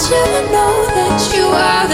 want you to know that you are